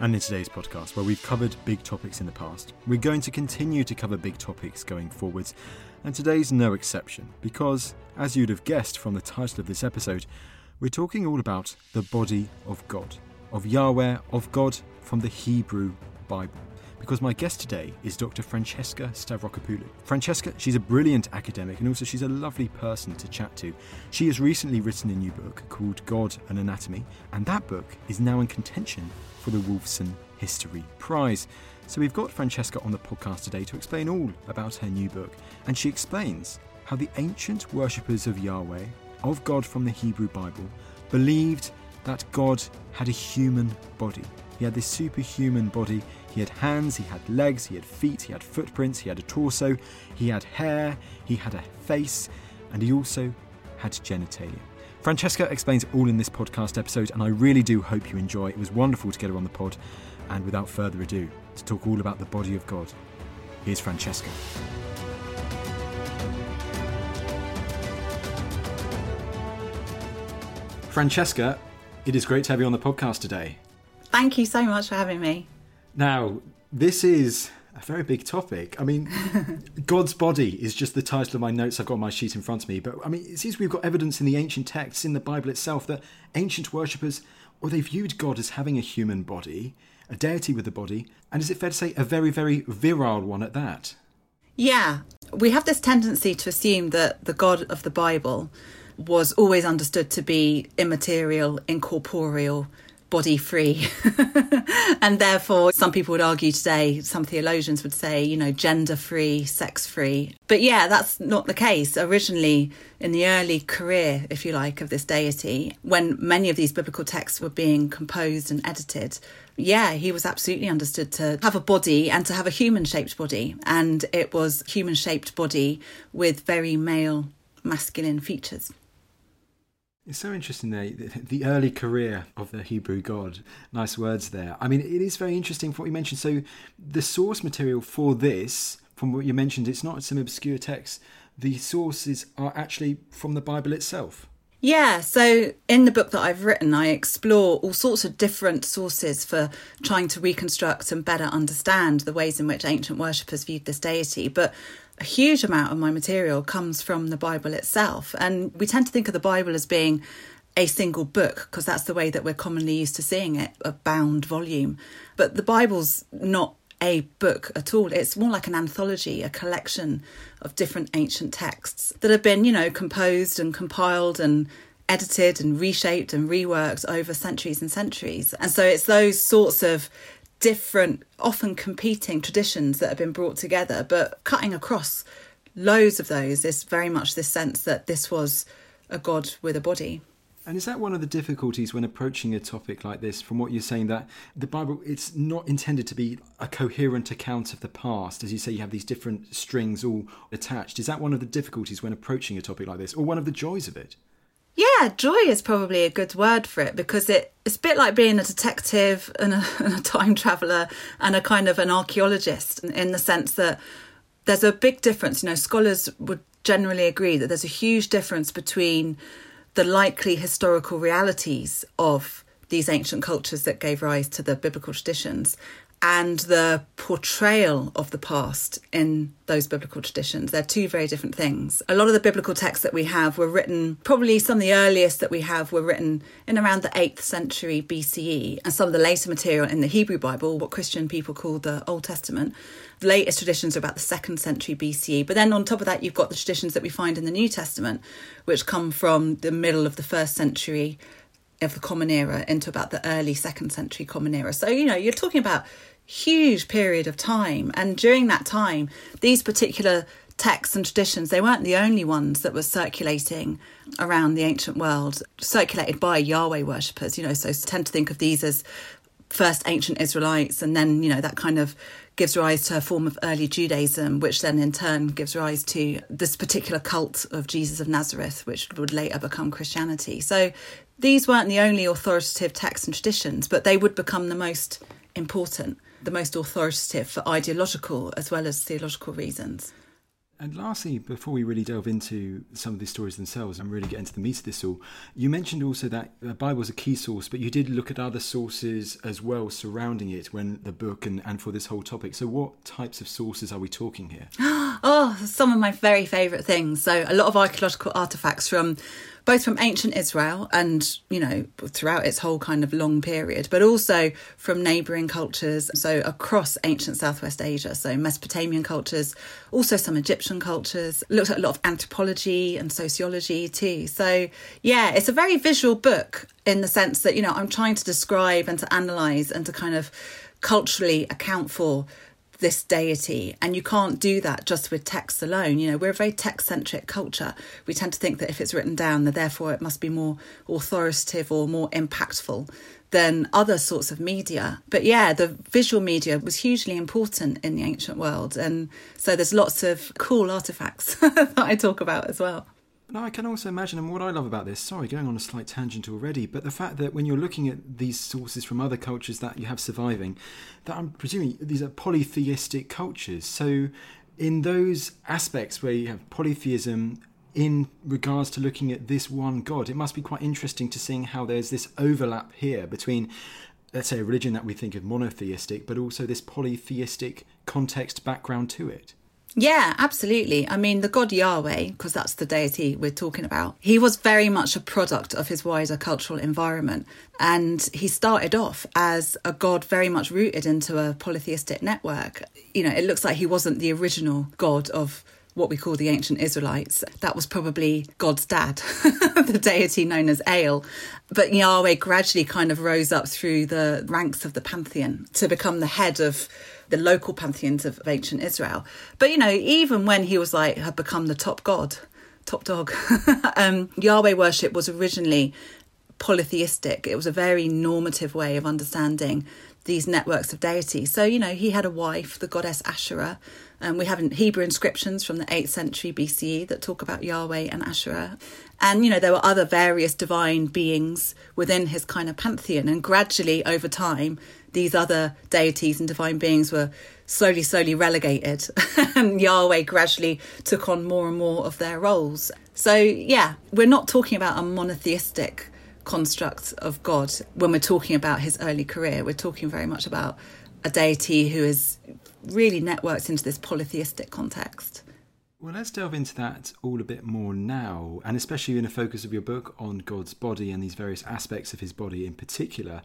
and in today's podcast, where we've covered big topics in the past, we're going to continue to cover big topics going forwards, and today's no exception, because, as you'd have guessed from the title of this episode, we're talking all about the body of God, of Yahweh, of God from the Hebrew Bible because my guest today is Dr. Francesca Stavrakopoulou. Francesca, she's a brilliant academic and also she's a lovely person to chat to. She has recently written a new book called God and Anatomy, and that book is now in contention for the Wolfson History Prize. So we've got Francesca on the podcast today to explain all about her new book, and she explains how the ancient worshippers of Yahweh, of God from the Hebrew Bible, believed that God had a human body. He had this superhuman body. He had hands, he had legs, he had feet, he had footprints, he had a torso, he had hair, he had a face, and he also had genitalia. Francesca explains all in this podcast episode, and I really do hope you enjoy. It was wonderful to get her on the pod. And without further ado, to talk all about the body of God, here's Francesca. Francesca, it is great to have you on the podcast today. Thank you so much for having me. Now, this is a very big topic. I mean, God's body is just the title of my notes I've got on my sheet in front of me. But I mean, it seems we've got evidence in the ancient texts, in the Bible itself, that ancient worshippers, or they viewed God as having a human body, a deity with a body, and is it fair to say a very, very virile one at that? Yeah, we have this tendency to assume that the God of the Bible was always understood to be immaterial, incorporeal, body free. and therefore, some people would argue today, some theologians would say, you know, gender free, sex free. But yeah, that's not the case. Originally, in the early career, if you like, of this deity, when many of these biblical texts were being composed and edited, yeah, he was absolutely understood to have a body and to have a human shaped body. And it was human shaped body with very male masculine features. It's so interesting there, the early career of the Hebrew God. Nice words there. I mean, it is very interesting for what you mentioned. So, the source material for this, from what you mentioned, it's not some obscure text. The sources are actually from the Bible itself. Yeah, so in the book that I've written, I explore all sorts of different sources for trying to reconstruct and better understand the ways in which ancient worshippers viewed this deity. But a huge amount of my material comes from the Bible itself. And we tend to think of the Bible as being a single book because that's the way that we're commonly used to seeing it a bound volume. But the Bible's not a book at all. It's more like an anthology, a collection of different ancient texts that have been, you know, composed and compiled and edited and reshaped and reworked over centuries and centuries. And so it's those sorts of different, often competing traditions that have been brought together, but cutting across loads of those is very much this sense that this was a god with a body. And is that one of the difficulties when approaching a topic like this? From what you're saying, that the Bible it's not intended to be a coherent account of the past, as you say, you have these different strings all attached. Is that one of the difficulties when approaching a topic like this, or one of the joys of it? Yeah, joy is probably a good word for it because it, it's a bit like being a detective and a, and a time traveller and a kind of an archaeologist in the sense that there's a big difference. You know, scholars would generally agree that there's a huge difference between the likely historical realities of these ancient cultures that gave rise to the biblical traditions and the portrayal of the past in those biblical traditions. They're two very different things. A lot of the biblical texts that we have were written, probably some of the earliest that we have were written in around the 8th century BCE, and some of the later material in the Hebrew Bible, what Christian people call the Old Testament. The latest traditions are about the 2nd century BCE. But then on top of that, you've got the traditions that we find in the New Testament, which come from the middle of the first century of the Common Era into about the early second century Common Era. So, you know, you're talking about huge period of time. And during that time, these particular texts and traditions, they weren't the only ones that were circulating around the ancient world, circulated by Yahweh worshippers, you know, so tend to think of these as first ancient Israelites, and then, you know, that kind of gives rise to a form of early Judaism, which then in turn gives rise to this particular cult of Jesus of Nazareth, which would later become Christianity. So these weren't the only authoritative texts and traditions, but they would become the most important the most authoritative for ideological as well as theological reasons. And lastly, before we really delve into some of these stories themselves and really get into the meat of this all, you mentioned also that the Bible is a key source, but you did look at other sources as well surrounding it when the book and, and for this whole topic. So, what types of sources are we talking here? oh, some of my very favourite things. So, a lot of archaeological artefacts from both from ancient Israel and, you know, throughout its whole kind of long period, but also from neighbouring cultures. So across ancient Southwest Asia, so Mesopotamian cultures, also some Egyptian cultures, looked at a lot of anthropology and sociology too. So, yeah, it's a very visual book in the sense that, you know, I'm trying to describe and to analyse and to kind of culturally account for this deity. And you can't do that just with text alone. You know, we're a very text centric culture. We tend to think that if it's written down, that therefore it must be more authoritative or more impactful than other sorts of media. But yeah, the visual media was hugely important in the ancient world. And so there's lots of cool artifacts that I talk about as well. Now, I can also imagine, and what I love about this, sorry, going on a slight tangent already, but the fact that when you're looking at these sources from other cultures that you have surviving, that I'm presuming these are polytheistic cultures. So, in those aspects where you have polytheism in regards to looking at this one God, it must be quite interesting to seeing how there's this overlap here between, let's say, a religion that we think of monotheistic, but also this polytheistic context background to it. Yeah, absolutely. I mean, the god Yahweh, because that's the deity we're talking about, he was very much a product of his wider cultural environment. And he started off as a god very much rooted into a polytheistic network. You know, it looks like he wasn't the original god of what we call the ancient Israelites. That was probably God's dad, the deity known as El. But Yahweh gradually kind of rose up through the ranks of the pantheon to become the head of the local pantheons of ancient Israel. But you know, even when he was like had become the top god, top dog, um, Yahweh worship was originally polytheistic. It was a very normative way of understanding these networks of deities. So, you know, he had a wife, the goddess Asherah. And we have Hebrew inscriptions from the 8th century BCE that talk about Yahweh and Asherah. And, you know, there were other various divine beings within his kind of pantheon. And gradually, over time, these other deities and divine beings were slowly, slowly relegated, and Yahweh gradually took on more and more of their roles. So, yeah, we're not talking about a monotheistic construct of God when we're talking about his early career. We're talking very much about a deity who is really networked into this polytheistic context. Well, let's delve into that all a bit more now, and especially in the focus of your book on God's body and these various aspects of his body in particular.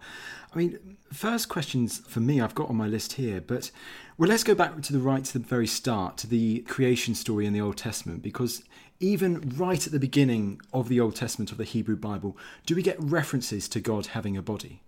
I mean, first questions for me I've got on my list here, but well, let's go back to the right to the very start, to the creation story in the Old Testament, because even right at the beginning of the Old Testament of the Hebrew Bible, do we get references to God having a body?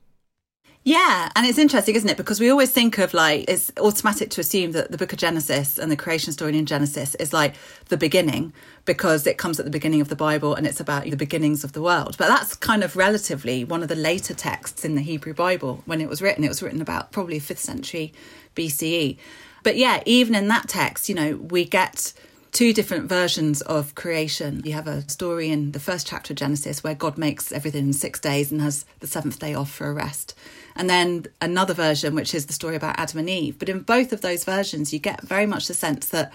Yeah, and it's interesting, isn't it? Because we always think of like it's automatic to assume that the book of Genesis and the creation story in Genesis is like the beginning because it comes at the beginning of the Bible and it's about the beginnings of the world. But that's kind of relatively one of the later texts in the Hebrew Bible when it was written. It was written about probably 5th century BCE. But yeah, even in that text, you know, we get two different versions of creation. You have a story in the first chapter of Genesis where God makes everything in six days and has the seventh day off for a rest. And then another version, which is the story about Adam and Eve. But in both of those versions, you get very much the sense that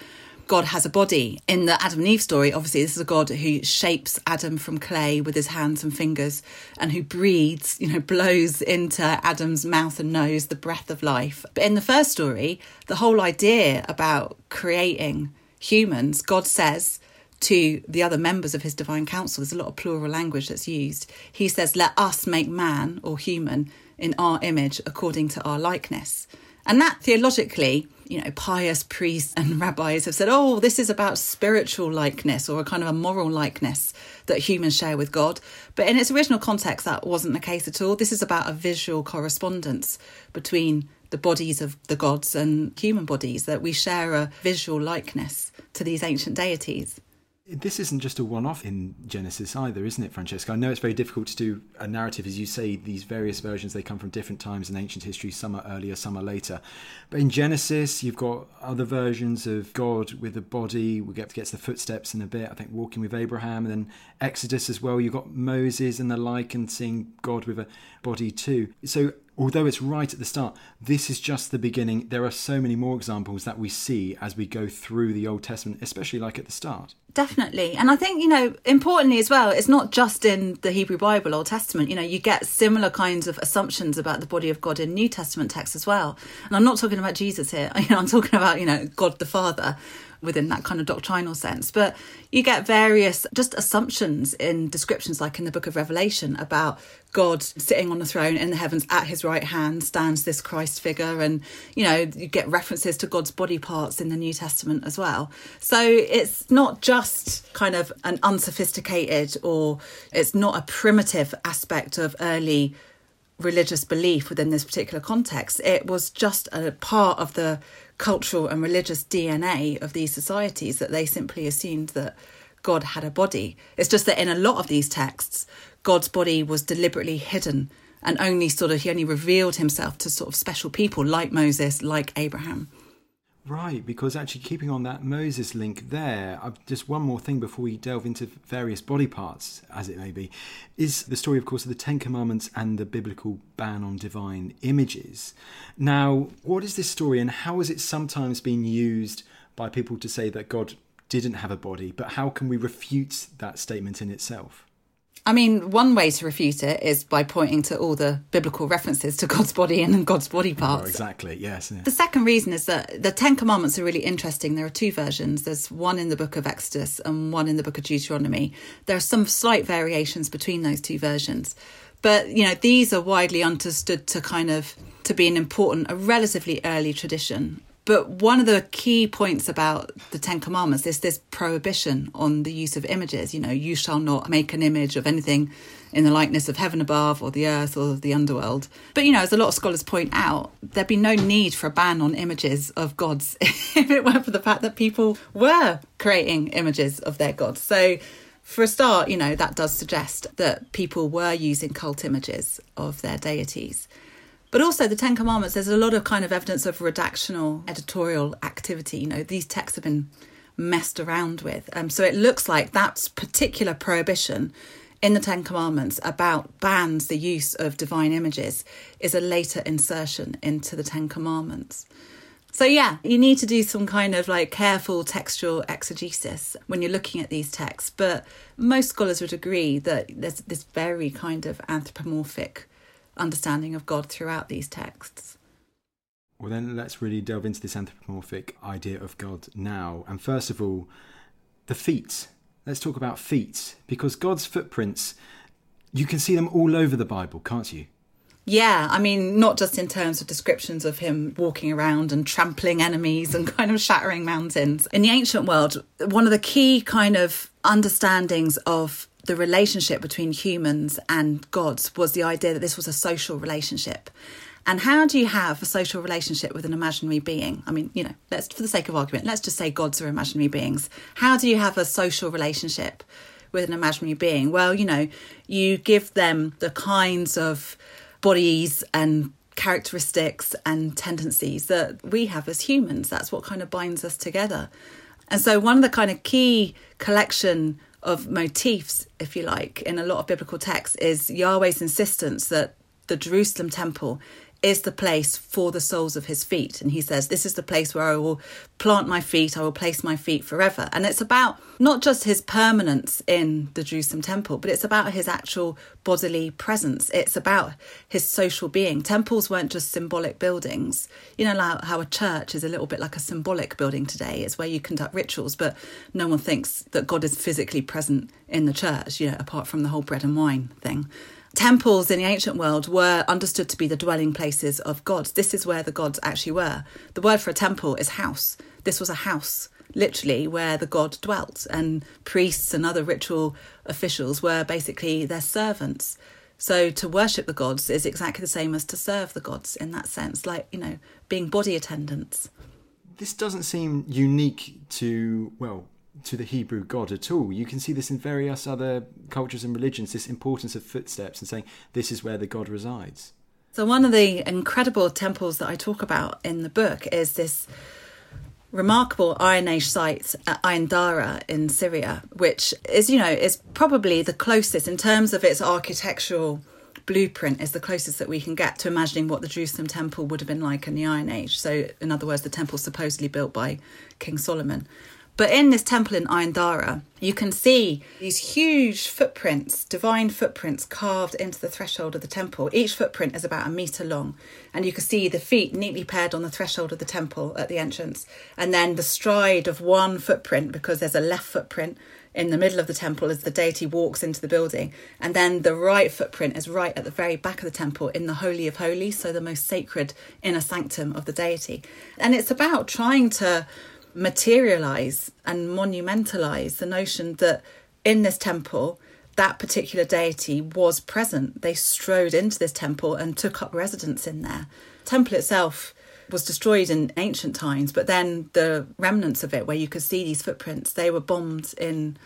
God has a body. In the Adam and Eve story, obviously, this is a God who shapes Adam from clay with his hands and fingers and who breathes, you know, blows into Adam's mouth and nose the breath of life. But in the first story, the whole idea about creating humans, God says, to the other members of his divine council, there's a lot of plural language that's used. He says, Let us make man or human in our image according to our likeness. And that theologically, you know, pious priests and rabbis have said, oh, this is about spiritual likeness or a kind of a moral likeness that humans share with God. But in its original context, that wasn't the case at all. This is about a visual correspondence between the bodies of the gods and human bodies, that we share a visual likeness to these ancient deities. This isn't just a one off in Genesis either, isn't it, Francesca? I know it's very difficult to do a narrative, as you say, these various versions, they come from different times in ancient history. Some are earlier, some are later. But in Genesis, you've got other versions of God with a body. We'll get to get to the footsteps in a bit, I think, walking with Abraham. And then Exodus as well, you've got Moses and the like, and seeing God with a body too. So although it's right at the start, this is just the beginning. There are so many more examples that we see as we go through the Old Testament, especially like at the start. Definitely. And I think, you know, importantly as well, it's not just in the Hebrew Bible, Old Testament. You know, you get similar kinds of assumptions about the body of God in New Testament texts as well. And I'm not talking about Jesus here. I'm talking about, you know, God the Father within that kind of doctrinal sense. But you get various just assumptions in descriptions, like in the book of Revelation, about God sitting on the throne in the heavens at his right hand stands this Christ figure. And, you know, you get references to God's body parts in the New Testament as well. So it's not just kind of an unsophisticated or it's not a primitive aspect of early religious belief within this particular context. It was just a part of the cultural and religious DNA of these societies that they simply assumed that God had a body. It's just that in a lot of these texts, God's body was deliberately hidden and only sort of he only revealed himself to sort of special people like Moses, like Abraham. Right, because actually keeping on that Moses link there, I've, just one more thing before we delve into various body parts, as it may be, is the story, of course, of the Ten Commandments and the biblical ban on divine images. Now, what is this story and how has it sometimes been used by people to say that God didn't have a body, but how can we refute that statement in itself? I mean, one way to refute it is by pointing to all the biblical references to God's body and God's body parts. Oh, exactly, yes. The second reason is that the Ten Commandments are really interesting. There are two versions. There's one in the book of Exodus and one in the book of Deuteronomy. There are some slight variations between those two versions. But, you know, these are widely understood to kind of to be an important, a relatively early tradition but one of the key points about the Ten Commandments is this prohibition on the use of images. You know, you shall not make an image of anything in the likeness of heaven above or the earth or the underworld. But, you know, as a lot of scholars point out, there'd be no need for a ban on images of gods if it weren't for the fact that people were creating images of their gods. So, for a start, you know, that does suggest that people were using cult images of their deities. But also, the Ten Commandments, there's a lot of kind of evidence of redactional editorial activity. You know, these texts have been messed around with. Um, so it looks like that particular prohibition in the Ten Commandments about bans the use of divine images is a later insertion into the Ten Commandments. So, yeah, you need to do some kind of like careful textual exegesis when you're looking at these texts. But most scholars would agree that there's this very kind of anthropomorphic understanding of God throughout these texts. Well, then let's really delve into this anthropomorphic idea of God now. And first of all, the feet. Let's talk about feet, because God's footprints, you can see them all over the Bible, can't you? Yeah, I mean, not just in terms of descriptions of him walking around and trampling enemies and kind of shattering mountains. In the ancient world, one of the key kind of understandings of the relationship between humans and gods was the idea that this was a social relationship. And how do you have a social relationship with an imaginary being? I mean, you know, let's for the sake of argument, let's just say gods are imaginary beings. How do you have a social relationship with an imaginary being? Well, you know, you give them the kinds of bodies and characteristics and tendencies that we have as humans. That's what kind of binds us together. And so, one of the kind of key collection of motifs, if you like, in a lot of biblical texts is Yahweh's insistence that the Jerusalem temple is the place for the soles of his feet. And he says, This is the place where I will plant my feet, I will place my feet forever. And it's about not just his permanence in the Jerusalem temple, but it's about his actual bodily presence. It's about his social being. Temples weren't just symbolic buildings. You know how a church is a little bit like a symbolic building today. It's where you conduct rituals, but no one thinks that God is physically present in the church, you know, apart from the whole bread and wine thing. Temples in the ancient world were understood to be the dwelling places of gods. This is where the gods actually were. The word for a temple is house. This was a house, literally, where the god dwelt, and priests and other ritual officials were basically their servants. So to worship the gods is exactly the same as to serve the gods in that sense, like, you know, being body attendants. This doesn't seem unique to, well, to the Hebrew God at all. You can see this in various other cultures and religions, this importance of footsteps and saying this is where the God resides. So, one of the incredible temples that I talk about in the book is this remarkable Iron Age site at Ain Dara in Syria, which is, you know, is probably the closest in terms of its architectural blueprint is the closest that we can get to imagining what the Jerusalem temple would have been like in the Iron Age. So, in other words, the temple supposedly built by King Solomon. But in this temple in Ain Dara, you can see these huge footprints, divine footprints carved into the threshold of the temple. Each footprint is about a metre long, and you can see the feet neatly paired on the threshold of the temple at the entrance, and then the stride of one footprint, because there's a left footprint in the middle of the temple as the deity walks into the building, and then the right footprint is right at the very back of the temple in the Holy of Holies, so the most sacred inner sanctum of the deity. And it's about trying to materialize and monumentalize the notion that in this temple, that particular deity was present. They strode into this temple and took up residence in there. Temple itself was destroyed in ancient times, but then the remnants of it, where you could see these footprints, they were bombed in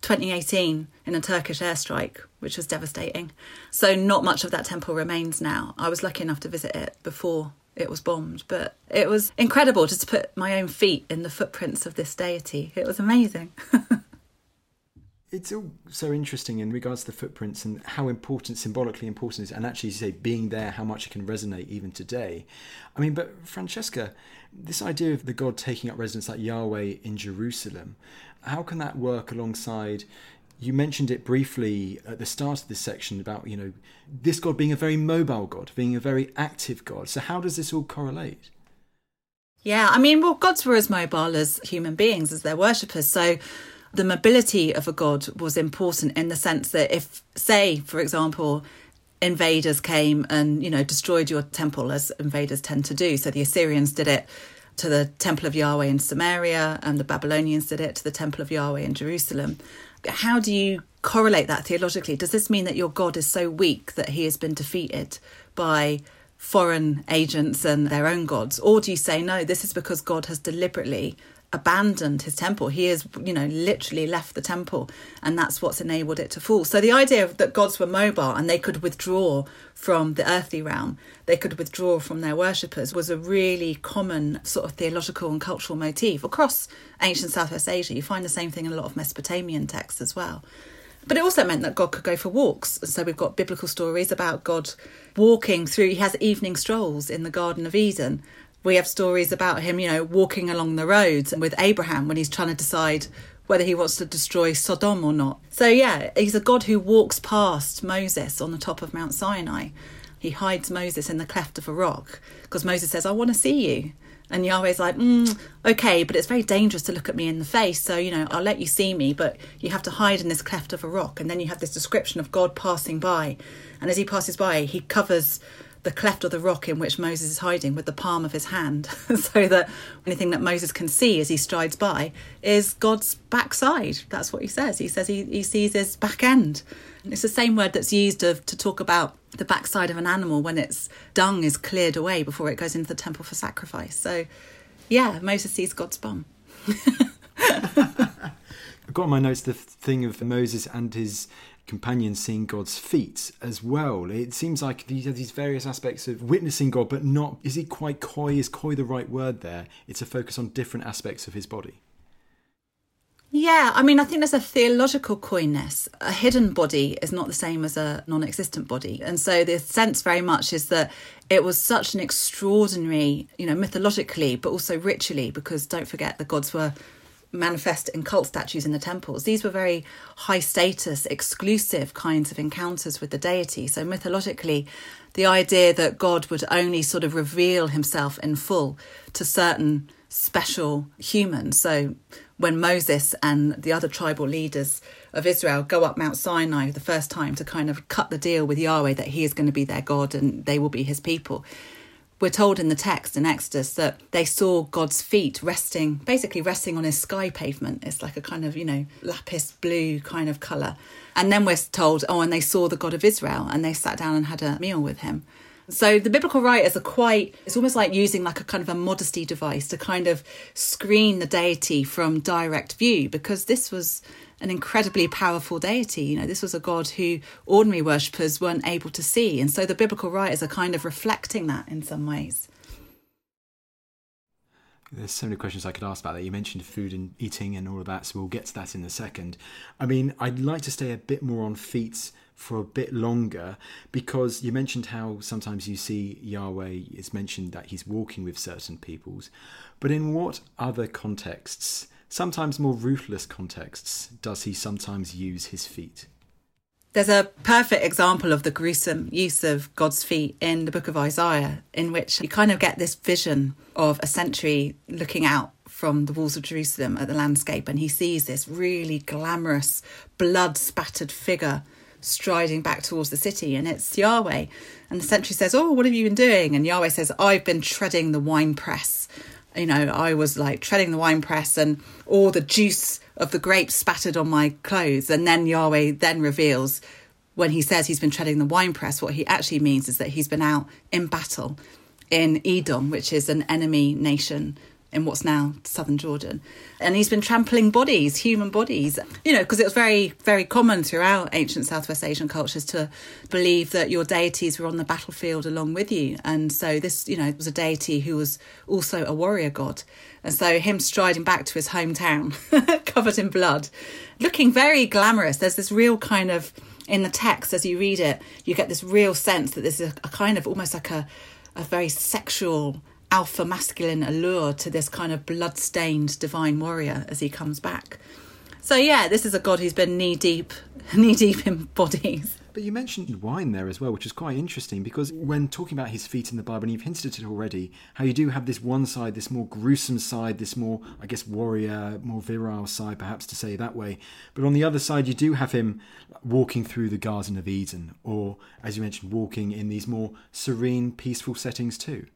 2018 in a Turkish airstrike, which was devastating. So, not much of that temple remains now. I was lucky enough to visit it before it was bombed. But it was incredible just to put my own feet in the footprints of this deity. It was amazing. it's all so interesting in regards to the footprints and how important, symbolically important it is, and actually, say, being there, how much it can resonate even today. I mean, but Francesca, this idea of the God taking up residence like Yahweh in Jerusalem, how can that work alongside you mentioned it briefly at the start of this section about you know this god being a very mobile god being a very active god. So how does this all correlate? Yeah i mean well gods were as mobile as human beings as their worshippers. So the mobility of a god was important in the sense that if say for example invaders came and you know destroyed your temple as invaders tend to do. So the assyrians did it to the temple of yahweh in samaria and the babylonians did it to the temple of yahweh in jerusalem how do you correlate that theologically? Does this mean that your God is so weak that he has been defeated by foreign agents and their own gods? Or do you say, no, this is because God has deliberately abandoned his temple. He has, you know, literally left the temple, and that's what's enabled it to fall. So the idea that gods were mobile and they could withdraw from the earthly realm, they could withdraw from their worshippers, was a really common sort of theological and cultural motif across ancient Southwest Asia. You find the same thing in a lot of Mesopotamian texts as well. But it also meant that God could go for walks. So we've got biblical stories about God walking through, he has evening strolls in the Garden of Eden we have stories about him, you know, walking along the roads with Abraham when he's trying to decide whether he wants to destroy Sodom or not. So, yeah, he's a God who walks past Moses on the top of Mount Sinai. He hides Moses in the cleft of a rock because Moses says, I want to see you. And Yahweh's like, mm, okay, but it's very dangerous to look at me in the face. So, you know, I'll let you see me, but you have to hide in this cleft of a rock. And then you have this description of God passing by. And as he passes by, he covers the cleft of the rock in which Moses is hiding with the palm of his hand, so that anything that Moses can see as he strides by is God's backside. That's what he says. He says he, he sees his back end. It's the same word that's used of, to talk about the backside of an animal when its dung is cleared away before it goes into the temple for sacrifice. So, yeah, Moses sees God's bum. I've got on my notes the thing of Moses and his companions seeing God's feet as well. It seems like these have these various aspects of witnessing God, but not is he quite coy? Is coy the right word there? It's a focus on different aspects of his body. Yeah, I mean, I think there's a theological coyness. A hidden body is not the same as a non existent body. And so the sense very much is that it was such an extraordinary, you know, mythologically, but also ritually, because don't forget the gods were manifest in cult statues in the temples. These were very high status, exclusive kinds of encounters with the deity. So mythologically, the idea that God would only sort of reveal himself in full to certain special humans. So when Moses and the other tribal leaders of Israel go up Mount Sinai the first time to kind of cut the deal with Yahweh that he is going to be their God and they will be his people. We're told in the text in Exodus that they saw God's feet resting, basically resting on his sky pavement. It's like a kind of, you know, lapis blue kind of colour. And then we're told, oh, and they saw the God of Israel and they sat down and had a meal with him. So the biblical writers are quite, it's almost like using like a kind of a modesty device to kind of screen the deity from direct view because this was an incredibly powerful deity. You know, this was a God who ordinary worshippers weren't able to see. And so the biblical writers are kind of reflecting that in some ways. There's so many questions I could ask about that. You mentioned food and eating and all of that, so we'll get to that in a second. I mean, I'd like to stay a bit more on feet for a bit longer because you mentioned how sometimes you see Yahweh is mentioned that he's walking with certain peoples, but in what other contexts, sometimes more ruthless contexts, does he sometimes use his feet? There's a perfect example of the gruesome use of God's feet in the book of Isaiah, in which you kind of get this vision of a sentry looking out from the walls of Jerusalem at the landscape, and he sees this really glamorous, blood spattered figure striding back towards the city, and it's Yahweh. And the sentry says, Oh, what have you been doing? And Yahweh says, I've been treading the wine press. You know, I was like treading the wine press, and all the juice of the grapes spattered on my clothes. And then Yahweh then reveals when he says he's been treading the wine press, what he actually means is that he's been out in battle in Edom, which is an enemy nation in what's now southern Jordan. And he's been trampling bodies, human bodies, you know, because it was very, very common throughout ancient Southwest Asian cultures to believe that your deities were on the battlefield along with you. And so this, you know, was a deity who was also a warrior god. And so him striding back to his hometown, covered in blood, looking very glamorous. There's this real kind of, in the text, as you read it, you get this real sense that there's a, a kind of almost like a, a very sexual alpha masculine allure to this kind of blood-stained divine warrior as he comes back. So yeah, this is a god who's been knee deep, knee deep in bodies. But you mentioned wine there as well, which is quite interesting because when talking about his feet in the Bible, and you've hinted at it already, how you do have this one side, this more gruesome side, this more, I guess, warrior, more virile side, perhaps to say that way. But on the other side, you do have him walking through the Garden of Eden, or as you mentioned, walking in these more serene, peaceful settings too.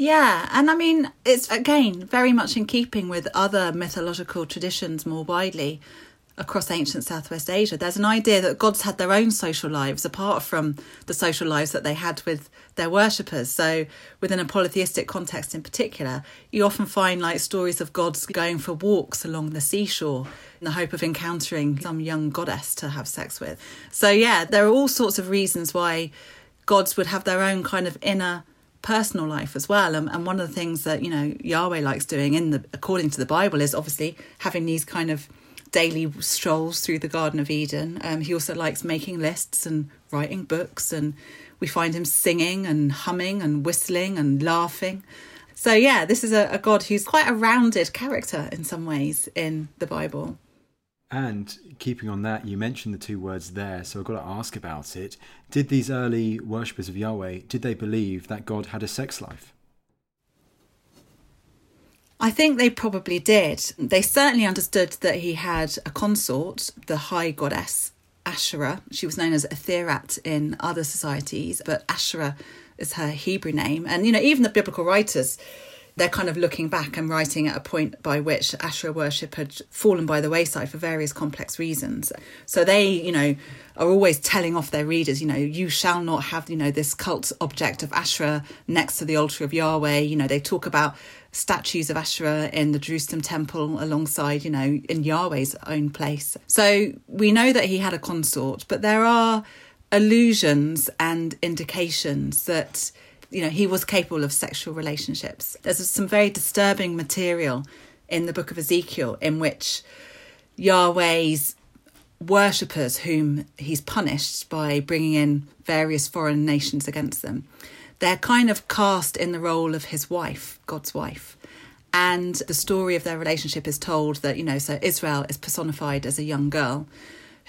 Yeah, and I mean, it's again very much in keeping with other mythological traditions more widely across ancient Southwest Asia. There's an idea that gods had their own social lives apart from the social lives that they had with their worshippers. So, within a polytheistic context in particular, you often find like stories of gods going for walks along the seashore in the hope of encountering some young goddess to have sex with. So, yeah, there are all sorts of reasons why gods would have their own kind of inner personal life as well. And, and, one of the things that you know Yahweh likes doing in the according to the Bible is obviously having these kind of daily strolls through the Garden of Eden. Um, he also likes making lists and writing books, and we find him singing and humming and whistling and laughing. So yeah, this is a, a God who's quite a rounded character in some ways in the Bible. And keeping on that, you mentioned the two words there, so I've got to ask about it. Did these early worshippers of Yahweh, did they believe that God had a sex life? I think they probably did. They certainly understood that he had a consort, the high goddess Asherah. She was known as Athirat in other societies, but Asherah is her Hebrew name. And, you know, even the biblical writers they're kind of looking back and writing at a point by which Asherah worship had fallen by the wayside for various complex reasons. So they, you know, are always telling off their readers, you know, you shall not have, you know, this cult object of Asherah next to the altar of Yahweh. You know, they talk about statues of Asherah in the Jerusalem temple alongside, you know, in Yahweh's own place. So we know that he had a consort, but there are allusions and indications that you know, he was capable of sexual relationships. There's some very disturbing material in the book of Ezekiel in which Yahweh's worshippers, whom he's punished by bringing in various foreign nations against them, they're kind of cast in the role of his wife, God's wife. And the story of their relationship is told that, you know, so Israel is personified as a young girl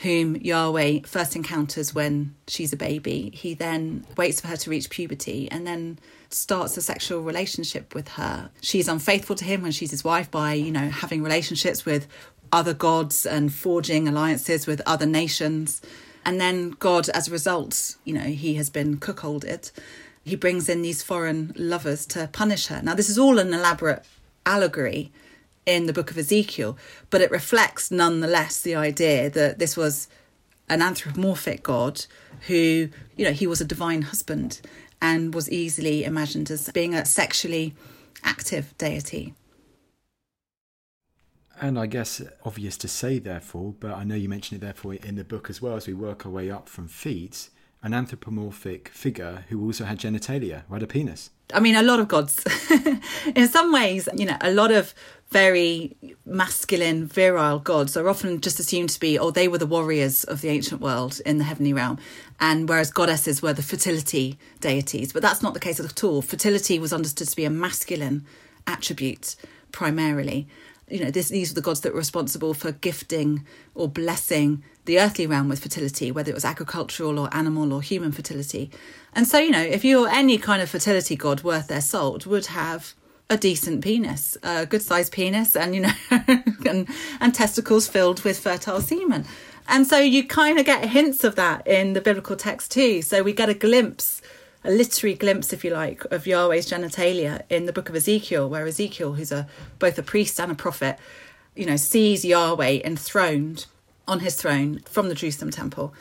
whom Yahweh first encounters when she's a baby. He then waits for her to reach puberty and then starts a sexual relationship with her. She's unfaithful to him when she's his wife by, you know, having relationships with other gods and forging alliances with other nations. And then God, as a result, you know, he has been cuckolded. He brings in these foreign lovers to punish her. Now, this is all an elaborate allegory in the book of Ezekiel, but it reflects nonetheless the idea that this was an anthropomorphic God who, you know, he was a divine husband and was easily imagined as being a sexually active deity. And I guess obvious to say, therefore, but I know you mentioned it, therefore, in the book as well, as we work our way up from feet, an anthropomorphic figure who also had genitalia, right? A penis. I mean, a lot of gods. in some ways, you know, a lot of very masculine, virile gods are often just assumed to be, oh, they were the warriors of the ancient world in the heavenly realm. And whereas goddesses were the fertility deities. But that's not the case at all. Fertility was understood to be a masculine attribute primarily. You know, this, these were the gods that were responsible for gifting or blessing the earthly realm with fertility, whether it was agricultural or animal or human fertility. And so, you know, if you're any kind of fertility god worth their salt, would have a decent penis, a good sized penis, and you know, and, and testicles filled with fertile semen. And so you kind of get hints of that in the biblical text too. So we get a glimpse, a literary glimpse, if you like, of Yahweh's genitalia in the book of Ezekiel, where Ezekiel, who's a both a priest and a prophet, you know, sees Yahweh enthroned on his throne from the Jerusalem temple.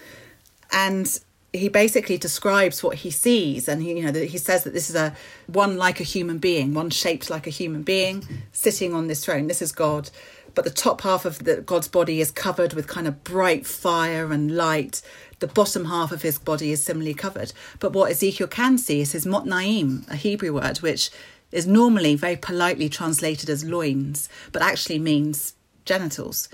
And he basically describes what he sees and he you know he says that this is a one like a human being one shaped like a human being sitting on this throne. This is god. But the top half of the god's body is covered with kind of bright fire and light the bottom half of his body is similarly covered but what ezekiel can see is his motnaim a hebrew word which is normally very politely translated as loins but actually means genitals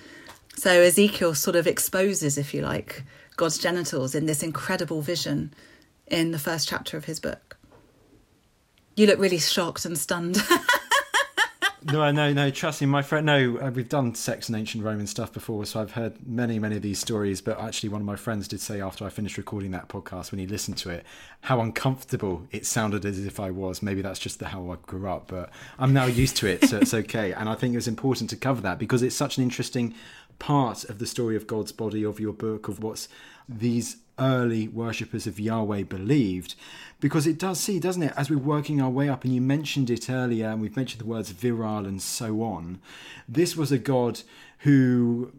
so ezekiel sort of exposes if you like God's genitals in this incredible vision in the first chapter of his book. You look really shocked and stunned. no, no, no. Trust me, my friend. No, uh, we've done sex and ancient Roman stuff before, so I've heard many, many of these stories. But actually, one of my friends did say after I finished recording that podcast, when he listened to it, how uncomfortable it sounded as if I was. Maybe that's just the how I grew up, but I'm now used to it, so it's okay. And I think it was important to cover that because it's such an interesting part of the story of God's body of your book of what's these early worshippers of Yahweh believed because it does see doesn't it as we're working our way up and you mentioned it earlier and we've mentioned the words virile and so on this was a god who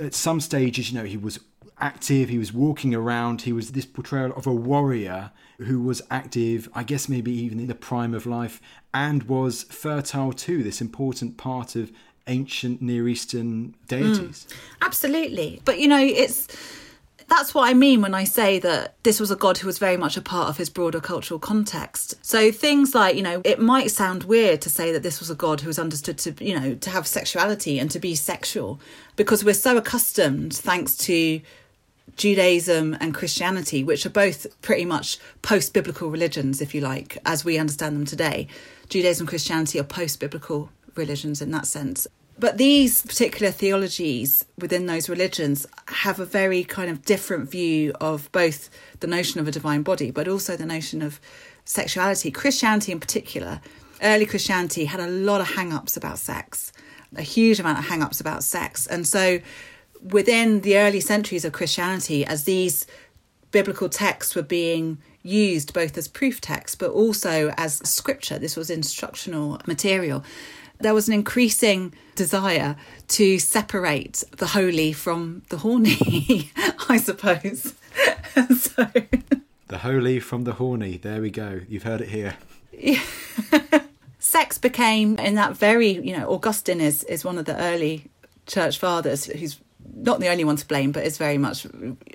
at some stages you know he was active he was walking around he was this portrayal of a warrior who was active i guess maybe even in the prime of life and was fertile too this important part of ancient Near Eastern deities. Mm, absolutely. But you know, it's that's what I mean when I say that this was a god who was very much a part of his broader cultural context. So things like, you know, it might sound weird to say that this was a god who was understood to, you know, to have sexuality and to be sexual because we're so accustomed, thanks to Judaism and Christianity, which are both pretty much post biblical religions, if you like, as we understand them today. Judaism and Christianity are post biblical religions in that sense. But these particular theologies within those religions have a very kind of different view of both the notion of a divine body, but also the notion of sexuality. Christianity, in particular, early Christianity had a lot of hang ups about sex, a huge amount of hang ups about sex. And so within the early centuries of Christianity, as these biblical texts were being used both as proof texts but also as scripture, this was instructional material there was an increasing desire to separate the holy from the horny, I suppose. so the holy from the horny. There we go. You've heard it here. Yeah. Sex became in that very, you know, Augustine is is one of the early church fathers who's not the only one to blame, but is very much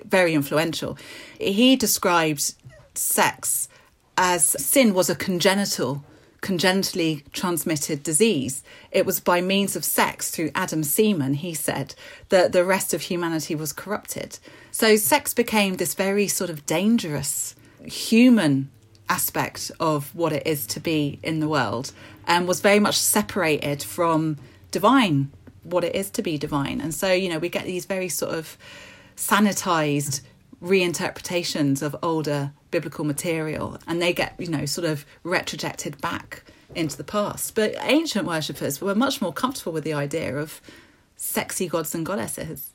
very influential. He described sex as sin was a congenital congenitally transmitted disease. It was by means of sex through Adam's semen, he said, that the rest of humanity was corrupted. So sex became this very sort of dangerous human aspect of what it is to be in the world and was very much separated from divine, what it is to be divine. And so, you know, we get these very sort of sanitized reinterpretations of older biblical material and they get, you know, sort of retrojected back into the past. But ancient worshippers were much more comfortable with the idea of sexy gods and goddesses.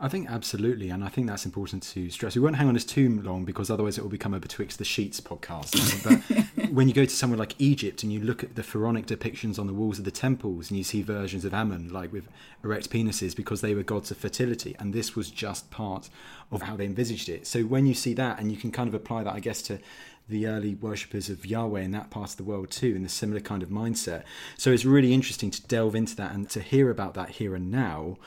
I think absolutely, and I think that's important to stress. We won't hang on this too long because otherwise it will become a betwixt the sheets podcast. but when you go to somewhere like Egypt and you look at the pharaonic depictions on the walls of the temples, and you see versions of Ammon like with erect penises because they were gods of fertility, and this was just part of how they envisaged it. So when you see that, and you can kind of apply that, I guess, to the early worshippers of Yahweh in that part of the world too, in a similar kind of mindset. So it's really interesting to delve into that and to hear about that here and now.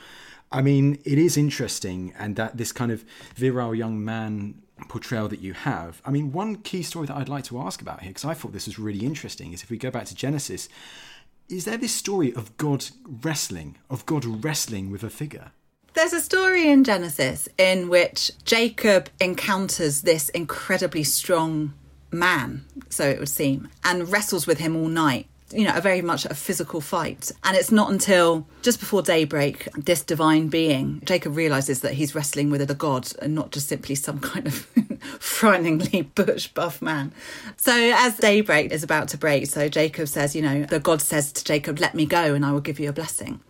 I mean, it is interesting, and that this kind of virile young man portrayal that you have. I mean, one key story that I'd like to ask about here, because I thought this was really interesting, is if we go back to Genesis, is there this story of God wrestling, of God wrestling with a figure? There's a story in Genesis in which Jacob encounters this incredibly strong man, so it would seem, and wrestles with him all night you know, a very much a physical fight. And it's not until just before daybreak, this divine being, Jacob realizes that he's wrestling with a god and not just simply some kind of frighteningly bush buff man. So as daybreak is about to break, so Jacob says, you know, the god says to Jacob, let me go and I will give you a blessing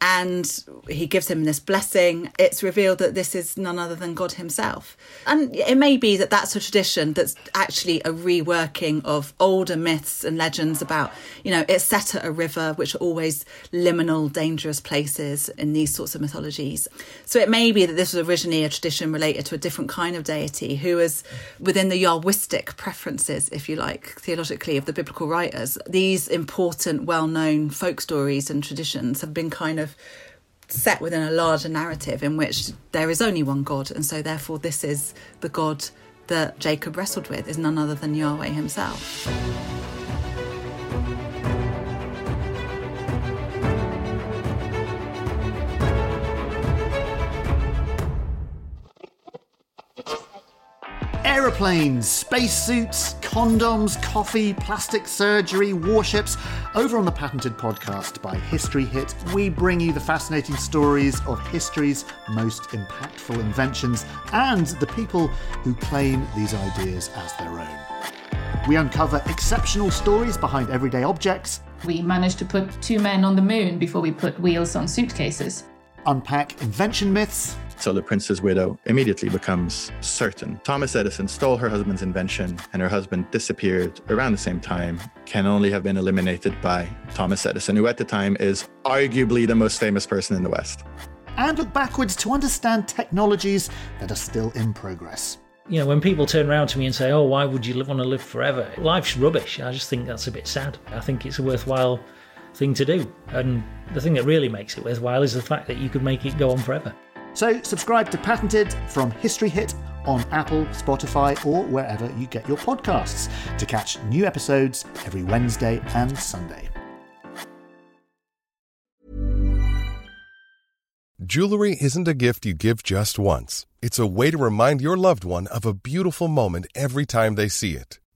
and he gives him this blessing. It's revealed that this is none other than God Himself. And it may be that that's a tradition that's actually a reworking of older myths and legends about, you know, it's set at a river, which are always liminal, dangerous places in these sorts of mythologies. So it may be that this was originally a tradition related to a different kind of deity who was within the Yahwistic preferences, if you like, theologically, of the biblical writers. These important, well known folk stories and traditions have been kind of of set within a larger narrative in which there is only one God, and so therefore this is the God that Jacob wrestled with, is none other than Yahweh himself. Aeroplanes, spacesuits, condoms, coffee, plastic surgery, warships. Over on the Patented podcast by History Hit, we bring you the fascinating stories of history's most impactful inventions and the people who claim these ideas as their own. We uncover exceptional stories behind everyday objects. We managed to put two men on the moon before we put wheels on suitcases. Unpack invention myths so the prince's widow immediately becomes certain. Thomas Edison stole her husband's invention, and her husband disappeared around the same time, can only have been eliminated by Thomas Edison, who at the time is arguably the most famous person in the West. And look backwards to understand technologies that are still in progress. You know, when people turn around to me and say, Oh, why would you want to live forever? Life's rubbish. I just think that's a bit sad. I think it's a worthwhile thing to do. And the thing that really makes it worthwhile is the fact that you could make it go on forever. So subscribe to Patented from History Hit on Apple, Spotify, or wherever you get your podcasts to catch new episodes every Wednesday and Sunday. Jewelry isn't a gift you give just once, it's a way to remind your loved one of a beautiful moment every time they see it.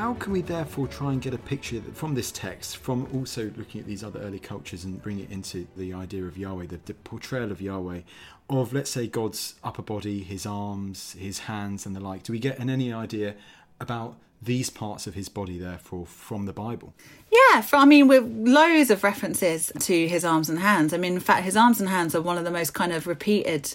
How can we therefore try and get a picture from this text, from also looking at these other early cultures and bring it into the idea of Yahweh, the, the portrayal of Yahweh, of let's say God's upper body, his arms, his hands, and the like? Do we get any idea about these parts of his body, therefore, from the Bible? Yeah, I mean, with loads of references to his arms and hands. I mean, in fact, his arms and hands are one of the most kind of repeated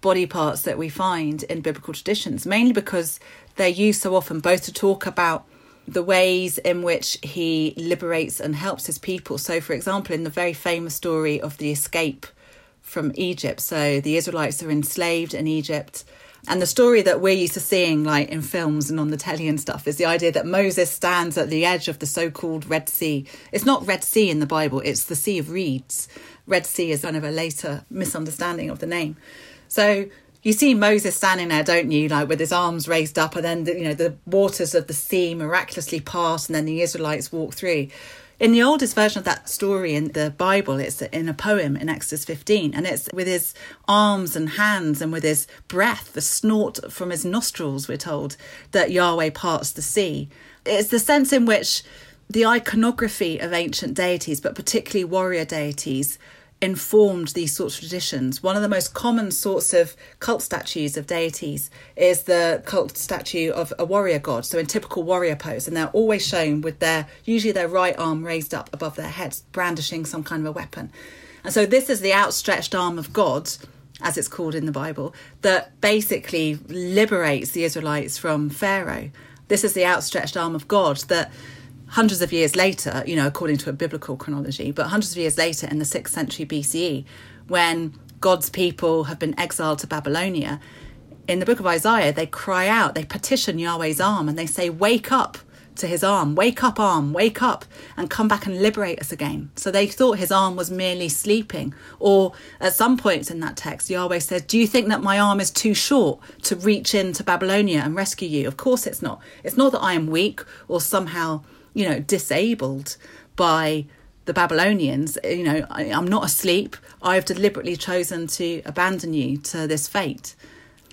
body parts that we find in biblical traditions, mainly because they're used so often both to talk about the ways in which he liberates and helps his people. So, for example, in the very famous story of the escape from Egypt, so the Israelites are enslaved in Egypt. And the story that we're used to seeing, like in films and on the telly and stuff, is the idea that Moses stands at the edge of the so called Red Sea. It's not Red Sea in the Bible, it's the Sea of Reeds. Red Sea is kind of a later misunderstanding of the name. So you see Moses standing there, don't you, like with his arms raised up, and then the, you know the waters of the sea miraculously pass, and then the Israelites walk through. In the oldest version of that story in the Bible, it's in a poem in Exodus 15, and it's with his arms and hands and with his breath, the snort from his nostrils, we're told, that Yahweh parts the sea. It's the sense in which the iconography of ancient deities, but particularly warrior deities, informed these sorts of traditions. One of the most common sorts of cult statues of deities is the cult statue of a warrior god, so in typical warrior pose, and they're always shown with their usually their right arm raised up above their heads, brandishing some kind of a weapon. And so this is the outstretched arm of God, as it's called in the Bible, that basically liberates the Israelites from Pharaoh. This is the outstretched arm of God that hundreds of years later, you know, according to a biblical chronology, but hundreds of years later in the 6th century BCE, when God's people have been exiled to Babylonia, in the book of Isaiah, they cry out, they petition Yahweh's arm, and they say, Wake up to his arm, wake up, arm, wake up, and come back and liberate us again. So they thought his arm was merely sleeping. Or at some points in that text, Yahweh says, Do you think that my arm is too short to reach into Babylonia and rescue you? Of course it's not. It's not that I am weak or somehow you know, disabled by the Babylonians. You know, I, am not asleep. I've deliberately chosen to abandon you to this fate.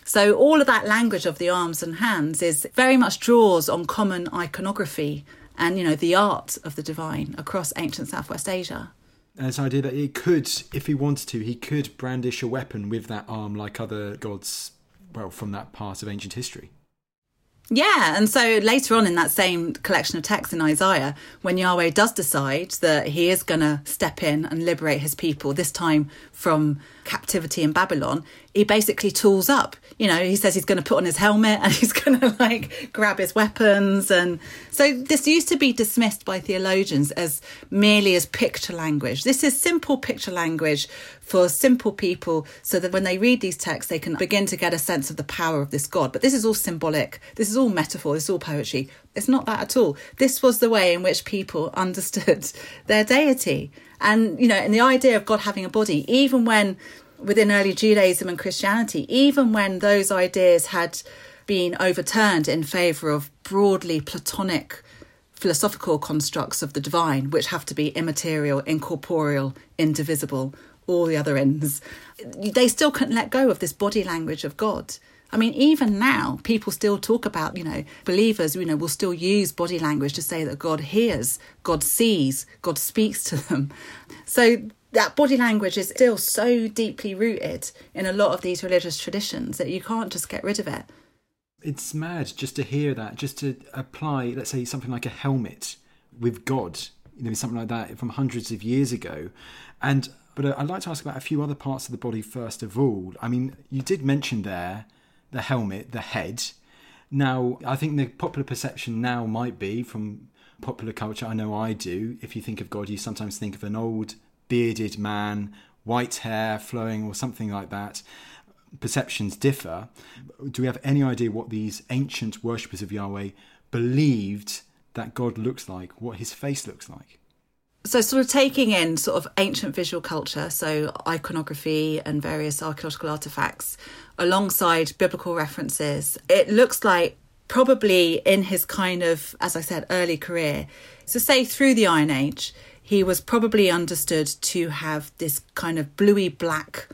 So all of that language of the arms and hands is very much draws on common iconography and you know the art of the divine across ancient Southwest Asia. And this idea that he could, if he wanted to, he could brandish a weapon with that arm like other gods, well, from that part of ancient history. Yeah, and so later on in that same collection of texts in Isaiah, when Yahweh does decide that he is going to step in and liberate his people, this time from captivity in Babylon, he basically tools up. You know, he says he's going to put on his helmet and he's going to like grab his weapons. And so this used to be dismissed by theologians as merely as picture language. This is simple picture language for simple people so that when they read these texts, they can begin to get a sense of the power of this God. But this is all symbolic. This is all metaphor. This is all poetry. It's not that at all. This was the way in which people understood their deity. And, you know, and the idea of God having a body, even when within early Judaism and Christianity, even when those ideas had been overturned in favour of broadly Platonic philosophical constructs of the divine, which have to be immaterial, incorporeal, indivisible, all the other ends, they still couldn't let go of this body language of God. I mean, even now, people still talk about, you know, believers, you know, will still use body language to say that God hears, God sees, God speaks to them. So that body language is still so deeply rooted in a lot of these religious traditions that you can't just get rid of it. It's mad just to hear that, just to apply, let's say, something like a helmet with God, you know, something like that from hundreds of years ago. And but I'd like to ask about a few other parts of the body first of all. I mean, you did mention there the helmet, the head. Now, I think the popular perception now might be from popular culture, I know I do, if you think of God, you sometimes think of an old bearded man, white hair flowing, or something like that. Perceptions differ. Do we have any idea what these ancient worshippers of Yahweh believed that God looks like, what his face looks like? So sort of taking in sort of ancient visual culture so iconography and various archaeological artifacts alongside biblical references it looks like probably in his kind of as i said early career so say through the iron age he was probably understood to have this kind of bluey black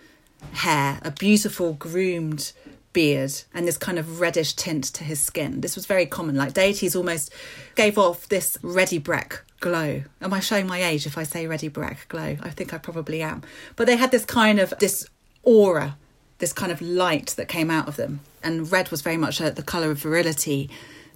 hair a beautiful groomed beard and this kind of reddish tint to his skin. This was very common. Like deities almost gave off this Ready Brek glow. Am I showing my age if I say Ready Brek glow? I think I probably am. But they had this kind of this aura, this kind of light that came out of them. And red was very much a, the colour of virility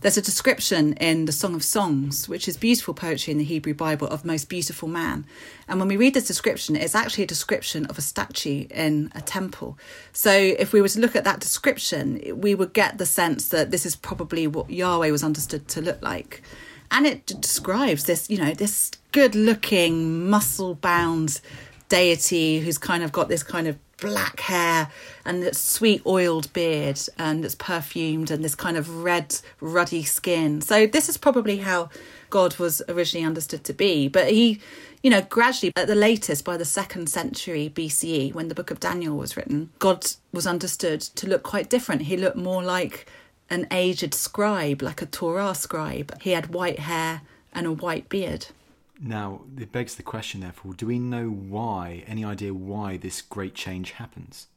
there's a description in the Song of Songs, which is beautiful poetry in the Hebrew Bible, of most beautiful man. And when we read this description, it's actually a description of a statue in a temple. So if we were to look at that description, we would get the sense that this is probably what Yahweh was understood to look like. And it describes this, you know, this good looking, muscle bound deity who's kind of got this kind of black hair and this sweet oiled beard and it's perfumed and this kind of red ruddy skin. So this is probably how god was originally understood to be. But he you know gradually at the latest by the second century bce when the book of daniel was written god was understood to look quite different. He looked more like an aged scribe like a torah scribe he had white hair and a white beard now, it begs the question, therefore, do we know why, any idea why this great change happens?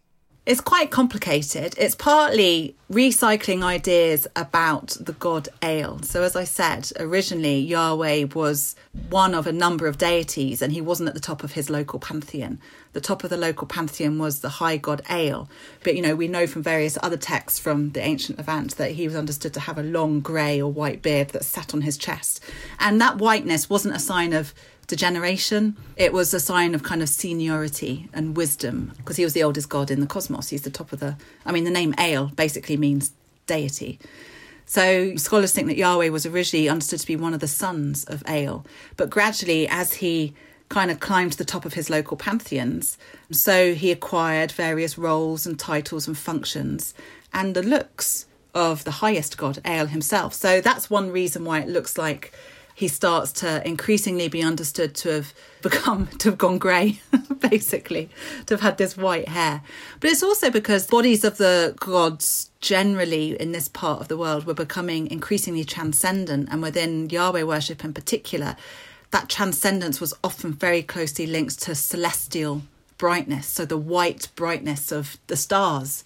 It's quite complicated. It's partly recycling ideas about the god El. So, as I said, originally Yahweh was one of a number of deities and he wasn't at the top of his local pantheon. The top of the local pantheon was the high god El. But, you know, we know from various other texts from the ancient Levant that he was understood to have a long grey or white beard that sat on his chest. And that whiteness wasn't a sign of degeneration. It was a sign of kind of seniority and wisdom because he was the oldest god in the cosmos. He's the top of the. I mean, the name El basically means deity. So scholars think that Yahweh was originally understood to be one of the sons of El, but gradually, as he kind of climbed to the top of his local pantheons, so he acquired various roles and titles and functions and the looks of the highest god, El himself. So that's one reason why it looks like he starts to increasingly be understood to have become to have gone grey, basically, to have had this white hair. But it's also because bodies of the gods generally in this part of the world were becoming increasingly transcendent, and within Yahweh worship in particular, that transcendence was often very closely linked to celestial brightness, so the white brightness of the stars.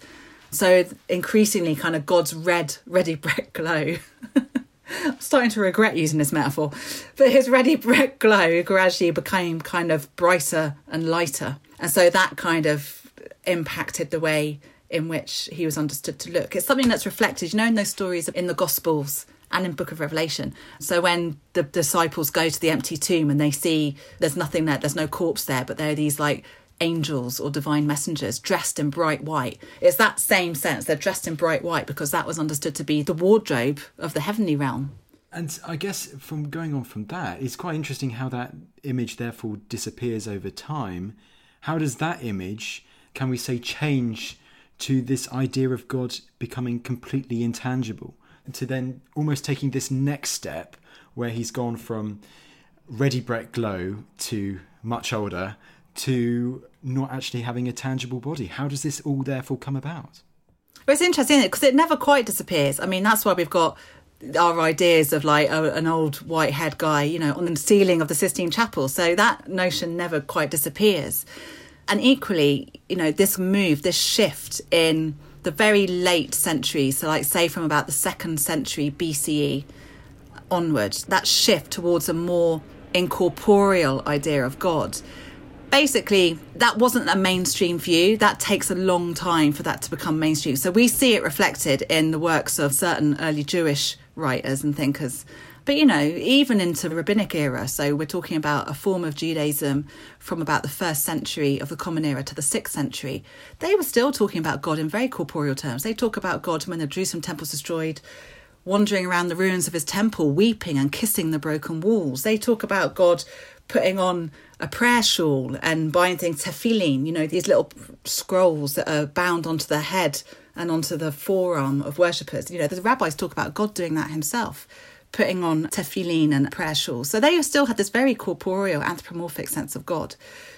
So increasingly, kind of God's red, ready Brek glow. I'm starting to regret using this metaphor. But his ready Brek glow gradually became kind of brighter and lighter. And so that kind of impacted the way in which he was understood to look. It's something that's reflected, you know, in those stories in the Gospels and in Book of Revelation. So when the disciples go to the empty tomb and they see there's nothing there, there's no corpse there, but there are these like angels or divine messengers dressed in bright white. It's that same sense. They're dressed in bright white because that was understood to be the wardrobe of the heavenly realm. And I guess from going on from that, it's quite interesting how that image therefore disappears over time. How does that image, can we say, change to this idea of God becoming completely intangible? To then almost taking this next step where he's gone from Ready Brek glow to much older to not actually having a tangible body. How does this all therefore come about? Well, it's interesting because it? it never quite disappears. I mean, that's why we've got our ideas of like a, an old white haired guy, you know, on the ceiling of the Sistine Chapel. So that notion never quite disappears. And equally, you know, this move, this shift in the very late centuries, so like say from about the second century BCE onward, that shift towards a more incorporeal idea of God basically that wasn't a mainstream view. That takes a long time for that to become mainstream. So we see it reflected in the works of certain early jewish writers and thinkers. But you know even into the rabbinic era so we're talking about a form of judaism from about the first century of the common era to the sixth century. They were still talking about god in very corporeal terms. They talk about god when the jerusalem temple was destroyed wandering around the ruins of his temple, weeping and kissing the broken walls. They talk about God putting on a prayer shawl and buying things tefillin, you know, these little scrolls that are bound onto the head and onto the forearm of worshippers. You know, the rabbis talk about God doing that himself, putting on tefillin and prayer shawls. So they still had this very corporeal, anthropomorphic sense of God.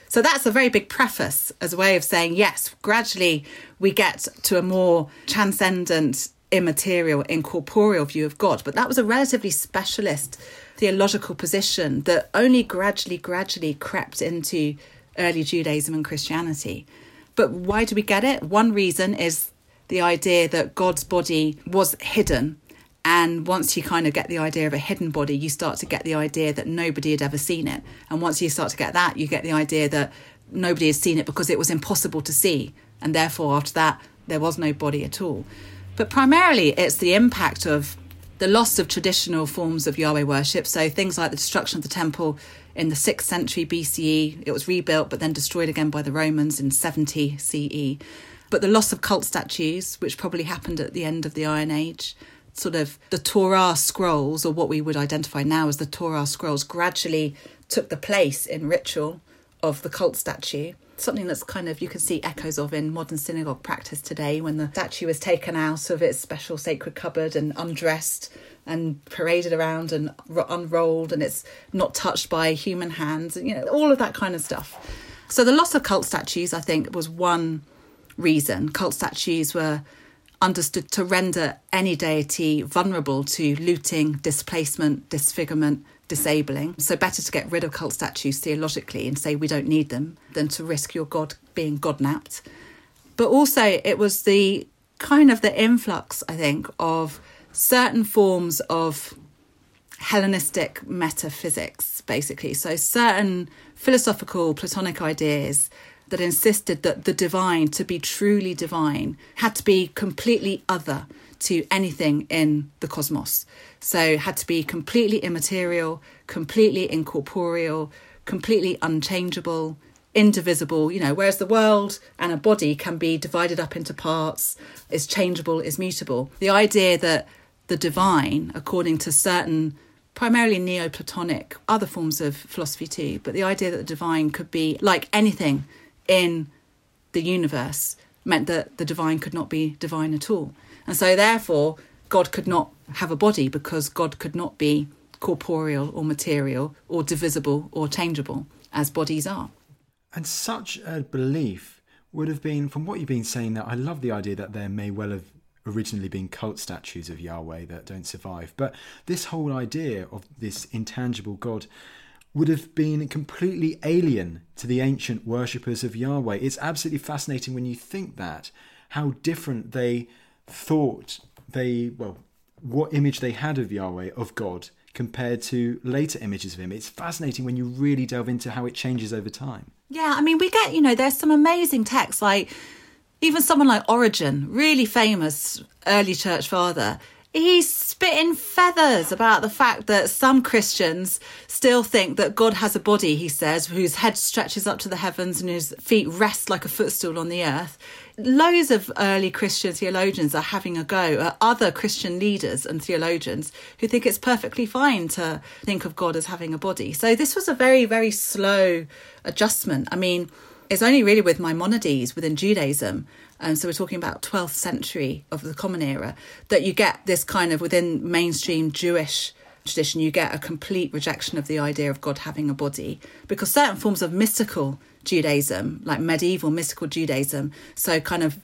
So that's a very big preface as a way of saying, yes, gradually we get to a more transcendent, immaterial, incorporeal view of God. But that was a relatively specialist theological position that only gradually, gradually crept into early Judaism and Christianity. But why do we get it? One reason is the idea that God's body was hidden. And once you kind of get the idea of a hidden body, you start to get the idea that nobody had ever seen it. And once you start to get that, you get the idea that nobody has seen it because it was impossible to see. And therefore, after that, there was no body at all. But primarily, it's the impact of the loss of traditional forms of Yahweh worship. So things like the destruction of the temple in the 6th century BCE, it was rebuilt but then destroyed again by the Romans in 70 CE. But the loss of cult statues, which probably happened at the end of the Iron Age, sort of the Torah scrolls, or what we would identify now as the Torah scrolls, gradually took the place in ritual of the cult statue something that's kind of you can see echoes of in modern synagogue practice today when the statue is taken out of its special sacred cupboard and undressed and paraded around and unrolled and it's not touched by human hands you know all of that kind of stuff. So the loss of cult statues i think was one reason. Cult statues were understood to render any deity vulnerable to looting displacement disfigurement disabling. So, better to get rid of cult statues theologically and say we don't need them than to risk your God being godnapped. But also, it was the kind of the influx, I think, of certain forms of Hellenistic metaphysics, basically. So, certain philosophical Platonic ideas that insisted that the divine, to be truly divine, had to be completely other to anything in the cosmos. So had to be completely immaterial, completely incorporeal, completely unchangeable, indivisible, you know, whereas the world and a body can be divided up into parts, is changeable, is mutable. The idea that the divine, according to certain primarily Neoplatonic, other forms of philosophy too, but the idea that the divine could be like anything in the universe meant that the divine could not be divine at all. And so, therefore, God could not have a body because God could not be corporeal or material or divisible or changeable as bodies are. And such a belief would have been, from what you've been saying, that I love the idea that there may well have originally been cult statues of Yahweh that don't survive. But this whole idea of this intangible God would have been completely alien to the ancient worshippers of Yahweh. It's absolutely fascinating when you think that, how different they thought they, well, what image they had of Yahweh, of God, compared to later images of him. It's fascinating when you really delve into how it changes over time. Yeah, I mean, we get, you know, there's some amazing texts, like even someone like Origen, really famous early church father. He's spitting feathers about the fact that some Christians still think that God has a body, he says, whose head stretches up to the heavens and whose feet rest like a footstool on the earth loads of early Christian theologians are having a go at other Christian leaders and theologians who think it's perfectly fine to think of God as having a body. So this was a very, very slow adjustment. I mean, it's only really with Maimonides within Judaism, and so we're talking about 12th century of the Common Era, that you get this kind of within mainstream Jewish tradition, you get a complete rejection of the idea of God having a body because certain forms of mystical Judaism, like medieval mystical Judaism, so kind of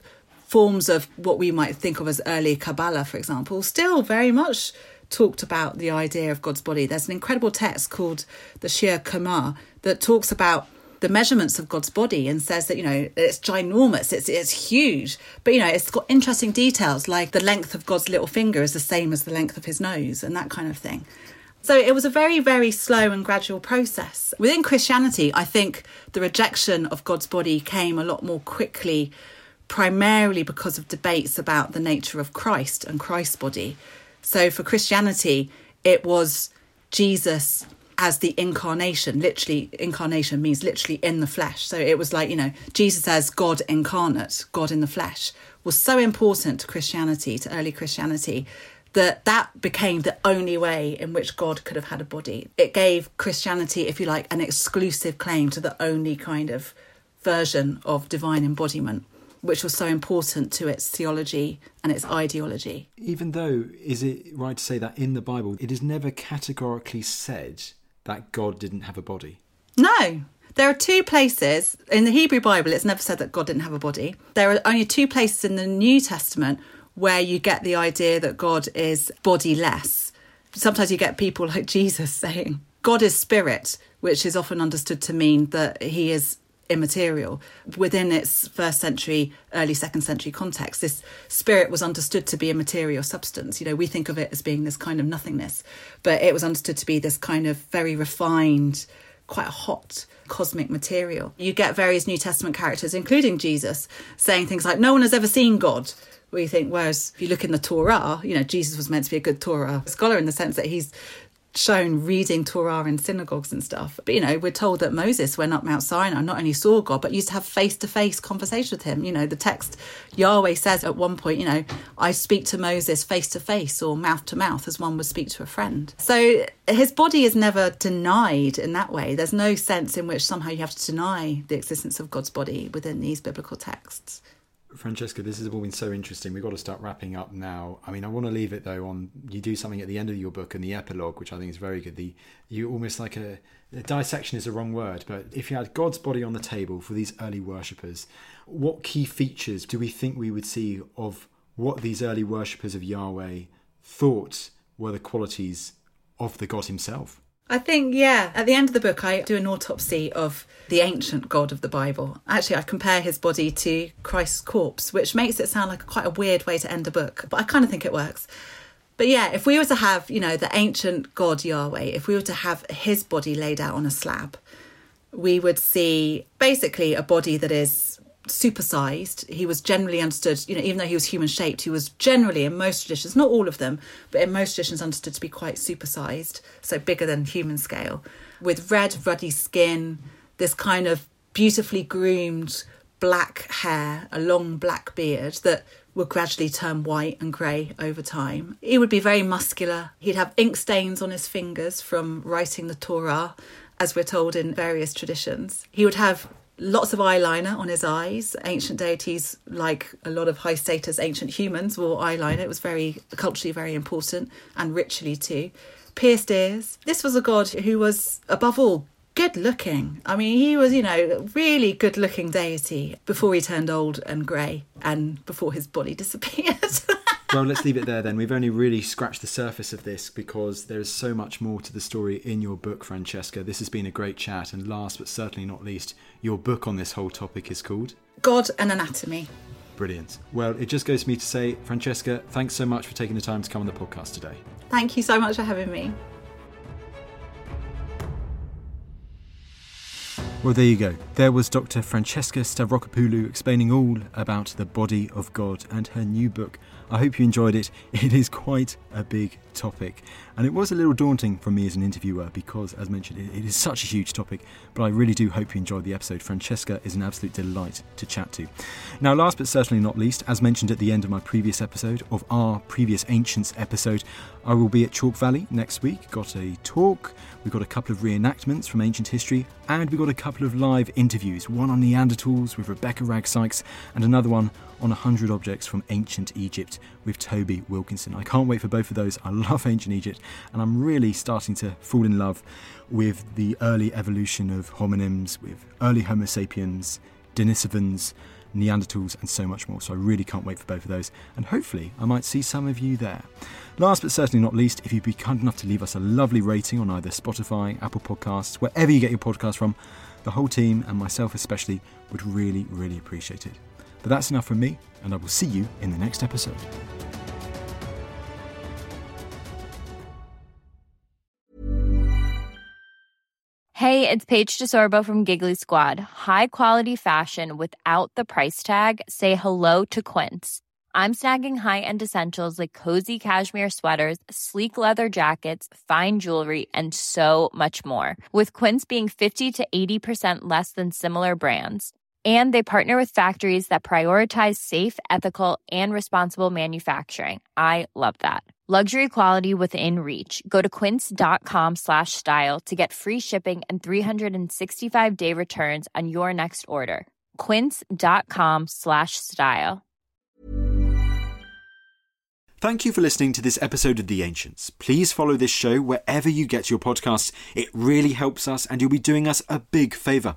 forms of what we might think of as early Kabbalah, for example, still very much talked about the idea of God's body. There's an incredible text called the Shi'ur Qomah that talks about the measurements of God's body and says that you know it's ginormous, it's it's huge, but you know it's got interesting details like the length of God's little finger is the same as the length of His nose and that kind of thing. So it was a very, very slow and gradual process. Within Christianity, I think the rejection of God's body came a lot more quickly, primarily because of debates about the nature of Christ and Christ's body. So for Christianity, it was Jesus as the incarnation. Literally, incarnation means literally in the flesh. So it was like, you know, Jesus as God incarnate, God in the flesh, was so important to Christianity, to early Christianity, that that became the only way in which God could have had a body. It gave Christianity, if you like, an exclusive claim to the only kind of version of divine embodiment, which was so important to its theology and its ideology. Even though, is it right to say that in the Bible, it is never categorically said that God didn't have a body? No. There are two places in the Hebrew Bible, it's never said that God didn't have a body. There are only two places in the New Testament where you get the idea that God is bodiless. Sometimes you get people like Jesus saying, God is spirit, which is often understood to mean that he is immaterial. Within its first century, early second century context, this spirit was understood to be a material substance. You know, we think of it as being this kind of nothingness, but it was understood to be this kind of very refined, quite hot cosmic material. You get various New Testament characters, including Jesus, saying things like, No one has ever seen God where you think, whereas if you look in the Torah, you know, Jesus was meant to be a good Torah scholar in the sense that he's shown reading Torah in synagogues and stuff. But, you know, we're told that Moses went up Mount Sinai, not only saw God, but used to have face to face conversation with him. You know, the text, Yahweh says at one point, you know, I speak to Moses face to face or mouth to mouth as one would speak to a friend. So his body is never denied in that way. There's no sense in which somehow you have to deny the existence of God's body within these biblical texts. Francesca, this has all been so interesting. We've got to start wrapping up now. I mean, I want to leave it though on you do something at the end of your book and the epilogue, which I think is very good. The you almost like a, a dissection is a wrong word, but if you had God's body on the table for these early worshippers, what key features do we think we would see of what these early worshippers of Yahweh thought were the qualities of the God Himself? I think, yeah, at the end of the book, I do an autopsy of the ancient God of the Bible. Actually, I compare his body to Christ's corpse, which makes it sound like quite a weird way to end a book, but I kind of think it works. But yeah, if we were to have, you know, the ancient God Yahweh, if we were to have his body laid out on a slab, we would see basically a body that is supersized. He was generally understood, you know, even though he was human shaped, he was generally in most traditions, not all of them, but in most traditions understood to be quite supersized, so bigger than human scale, with red, ruddy skin, this kind of beautifully groomed black hair, a long black beard that would gradually turn white and grey over time. He would be very muscular. He'd have ink stains on his fingers from writing the Torah, as we're told in various traditions. He would have lots of eyeliner on his eyes. Ancient deities, like a lot of high status ancient humans, wore eyeliner. It was very culturally very important and ritually too. Pierced ears. This was a god who was, above all, good looking. I mean, he was, you know, really good looking deity before he turned old and grey and before his body disappeared. Well, let's leave it there then. We've only really scratched the surface of this because there is so much more to the story in your book, Francesca. This has been a great chat. And last but certainly not least, your book on this whole topic is called God and Anatomy. Brilliant. Well, it just goes to me to say, Francesca, thanks so much for taking the time to come on the podcast today. Thank you so much for having me. Well, there you go. There was Dr. Francesca Stavrakopoulou explaining all about the body of God and her new book. I hope you enjoyed it. It is quite a big topic, and it was a little daunting for me as an interviewer because, as mentioned, it, is such a huge topic. But I really do hope you enjoyed the episode. Francesca is an absolute delight to chat to. Now, last but certainly not least, as mentioned at the end of my previous episode, of our previous Ancients episode, I will be at Chalk Valley next week. Got a talk, we've got a couple of reenactments from ancient history, and we've got a couple of live interviews one on Neanderthals with Rebecca Wragg Sykes, and another one on 100 objects from ancient Egypt with Toby Wilkinson. I can't wait for both of those. I love ancient Egypt, and I'm really starting to fall in love with the early evolution of hominins, with early Homo sapiens, Denisovans, Neanderthals, and so much more. So I really can't wait for both of those, and hopefully I might see some of you there. Last but certainly not least, if you'd be kind enough to leave us a lovely rating on either Spotify, Apple Podcasts, wherever you get your podcast from, the whole team and myself especially would really, really appreciate it. But that's enough from me, and I will see you in the next episode. Hey, it's Paige DeSorbo from Giggly Squad. High quality fashion without the price tag? Say hello to Quince. I'm snagging high end essentials like cozy cashmere sweaters, sleek leather jackets, fine jewelry, and so much more. With Quince being 50 to 80% less than similar brands and they partner with factories that prioritize safe ethical and responsible manufacturing i love that Luxury quality within reach. Go to quince.com slash style to get free shipping and 365 day returns on your next order. Quince.com slash style. Thank you for listening to this episode of The Ancients. Please follow this show wherever you get your podcasts. It really helps us and you'll be doing us a big favour.